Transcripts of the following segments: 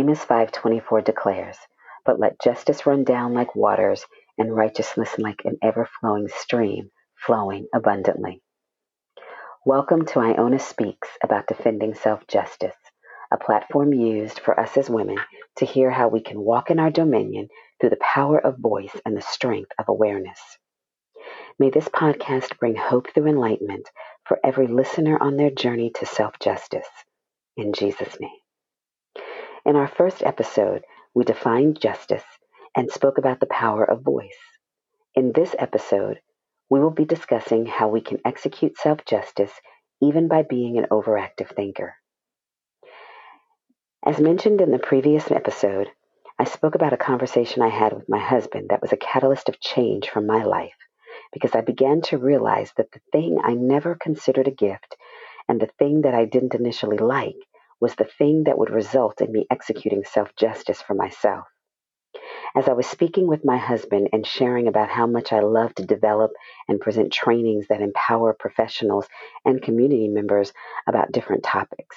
Amos 5:24 declares, "But let justice run down like waters and righteousness like an ever-flowing stream, flowing abundantly." Welcome to Iona Speaks about defending self-justice, a platform used for us as women to hear how we can walk in our dominion through the power of voice and the strength of awareness. May this podcast bring hope through enlightenment for every listener on their journey to self-justice. In Jesus' name. In our first episode, we defined justice and spoke about the power of voice. In this episode, we will be discussing how we can execute self justice even by being an overactive thinker. As mentioned in the previous episode, I spoke about a conversation I had with my husband that was a catalyst of change for my life because I began to realize that the thing I never considered a gift and the thing that I didn't initially like was the thing that would result in me executing self justice for myself. As I was speaking with my husband and sharing about how much I love to develop and present trainings that empower professionals and community members about different topics.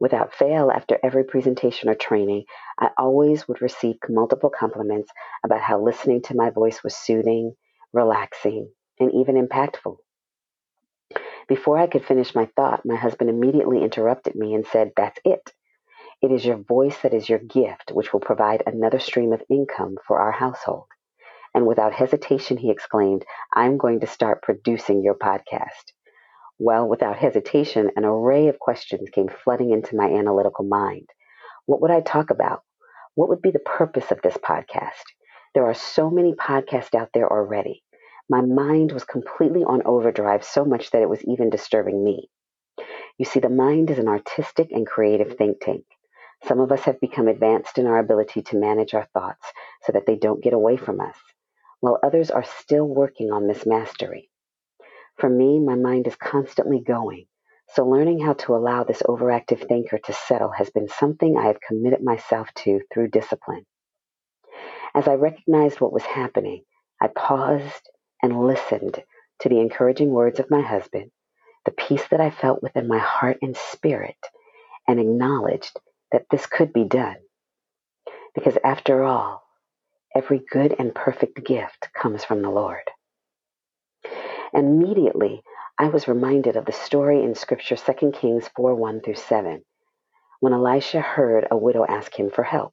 Without fail, after every presentation or training, I always would receive multiple compliments about how listening to my voice was soothing, relaxing, and even impactful. Before I could finish my thought, my husband immediately interrupted me and said, That's it. It is your voice that is your gift, which will provide another stream of income for our household. And without hesitation, he exclaimed, I'm going to start producing your podcast. Well, without hesitation, an array of questions came flooding into my analytical mind. What would I talk about? What would be the purpose of this podcast? There are so many podcasts out there already. My mind was completely on overdrive so much that it was even disturbing me. You see, the mind is an artistic and creative think tank. Some of us have become advanced in our ability to manage our thoughts so that they don't get away from us, while others are still working on this mastery. For me, my mind is constantly going, so learning how to allow this overactive thinker to settle has been something I have committed myself to through discipline. As I recognized what was happening, I paused and listened to the encouraging words of my husband, the peace that I felt within my heart and spirit, and acknowledged that this could be done. Because after all, every good and perfect gift comes from the Lord. Immediately, I was reminded of the story in Scripture 2 Kings 4 1 through 7, when Elisha heard a widow ask him for help.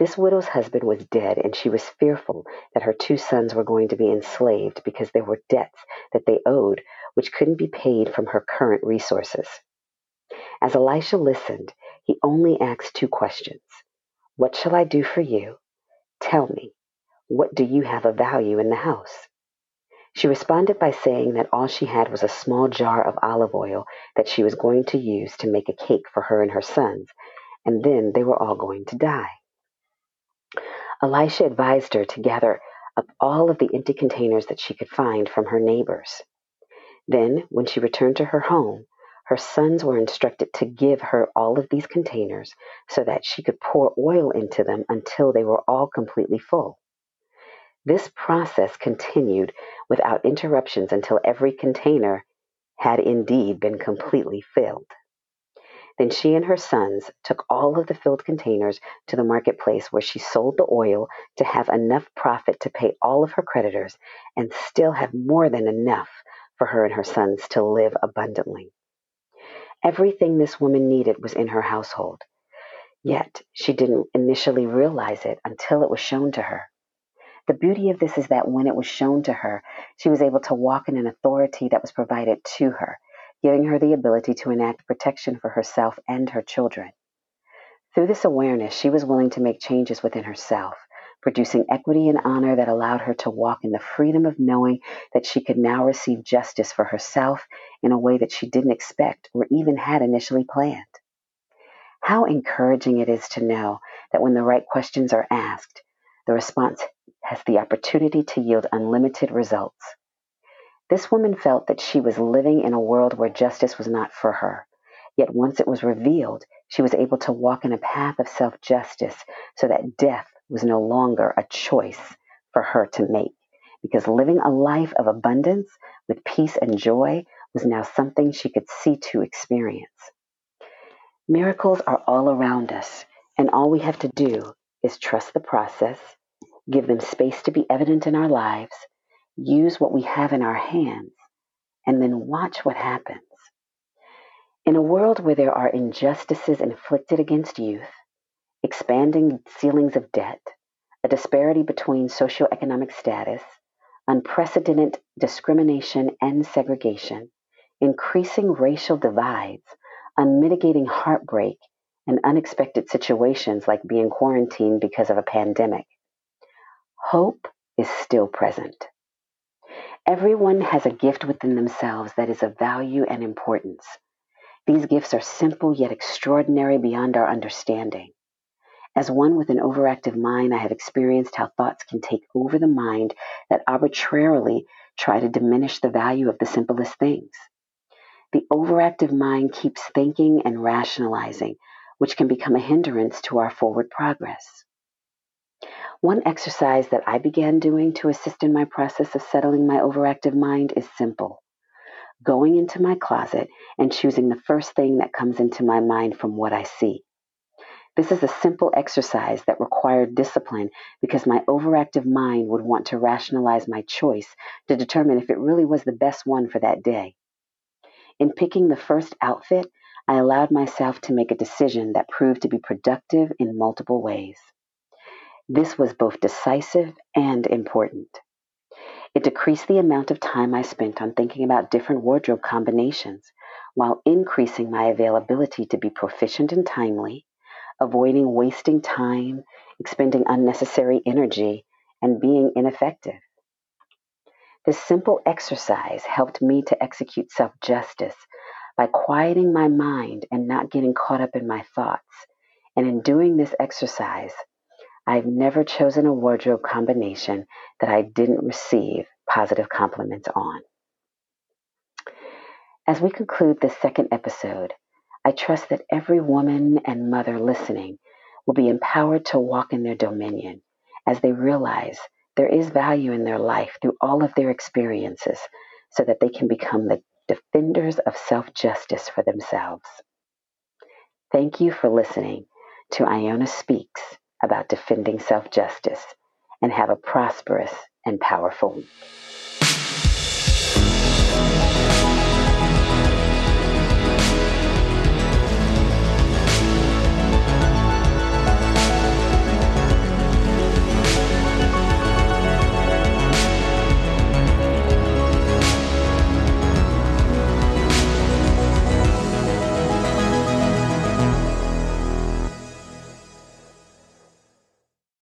This widow's husband was dead, and she was fearful that her two sons were going to be enslaved because there were debts that they owed which couldn't be paid from her current resources. As Elisha listened, he only asked two questions What shall I do for you? Tell me, what do you have of value in the house? She responded by saying that all she had was a small jar of olive oil that she was going to use to make a cake for her and her sons, and then they were all going to die. Elisha advised her to gather up all of the empty containers that she could find from her neighbors. Then, when she returned to her home, her sons were instructed to give her all of these containers so that she could pour oil into them until they were all completely full. This process continued without interruptions until every container had indeed been completely filled. Then she and her sons took all of the filled containers to the marketplace where she sold the oil to have enough profit to pay all of her creditors and still have more than enough for her and her sons to live abundantly. Everything this woman needed was in her household. Yet she didn't initially realize it until it was shown to her. The beauty of this is that when it was shown to her, she was able to walk in an authority that was provided to her giving her the ability to enact protection for herself and her children. Through this awareness, she was willing to make changes within herself, producing equity and honor that allowed her to walk in the freedom of knowing that she could now receive justice for herself in a way that she didn't expect or even had initially planned. How encouraging it is to know that when the right questions are asked, the response has the opportunity to yield unlimited results. This woman felt that she was living in a world where justice was not for her. Yet once it was revealed, she was able to walk in a path of self justice so that death was no longer a choice for her to make. Because living a life of abundance with peace and joy was now something she could see to experience. Miracles are all around us, And all we have to do is trust the process, give them space to be evident in our lives, use what we have in our hands, and then watch what happens. In a world where there are injustices inflicted against youth, expanding ceilings of debt, a disparity between socioeconomic status, unprecedented discrimination and segregation, increasing racial divides, unmitigating heartbreak, and unexpected situations like being quarantined because of a pandemic. Hope is still present. Everyone has a gift within themselves that is of value and importance. These gifts are simple yet extraordinary beyond our understanding. As one with an overactive mind, I have experienced how thoughts can take over the mind that arbitrarily try to diminish the value of the simplest things. The overactive mind keeps thinking and rationalizing, which can become a hindrance to our forward progress. One exercise that I began doing to assist in my process of settling my overactive mind is simple going into my closet and choosing the first thing that comes into my mind from what I see. This is a simple exercise that required discipline because my overactive mind would want to rationalize my choice to determine if it really was the best one for that day. In picking the first outfit, I allowed myself to make a decision that proved to be productive in multiple ways. This was both decisive and important. It decreased the amount of time I spent on thinking about different wardrobe combinations while increasing my availability to be proficient and timely, avoiding wasting time, expending unnecessary energy, and being ineffective. This simple exercise helped me to execute self justice by quieting my mind and not getting caught up in my thoughts. And in doing this exercise, I've never chosen a wardrobe combination that I didn't receive positive compliments on. As we conclude this second episode, I trust that every woman and mother listening will be empowered to walk in their dominion as they realize there is value in their life through all of their experiences so that they can become the defenders of self justice for themselves. Thank you for listening to Iona Speaks about defending self justice and have a prosperous and powerful week.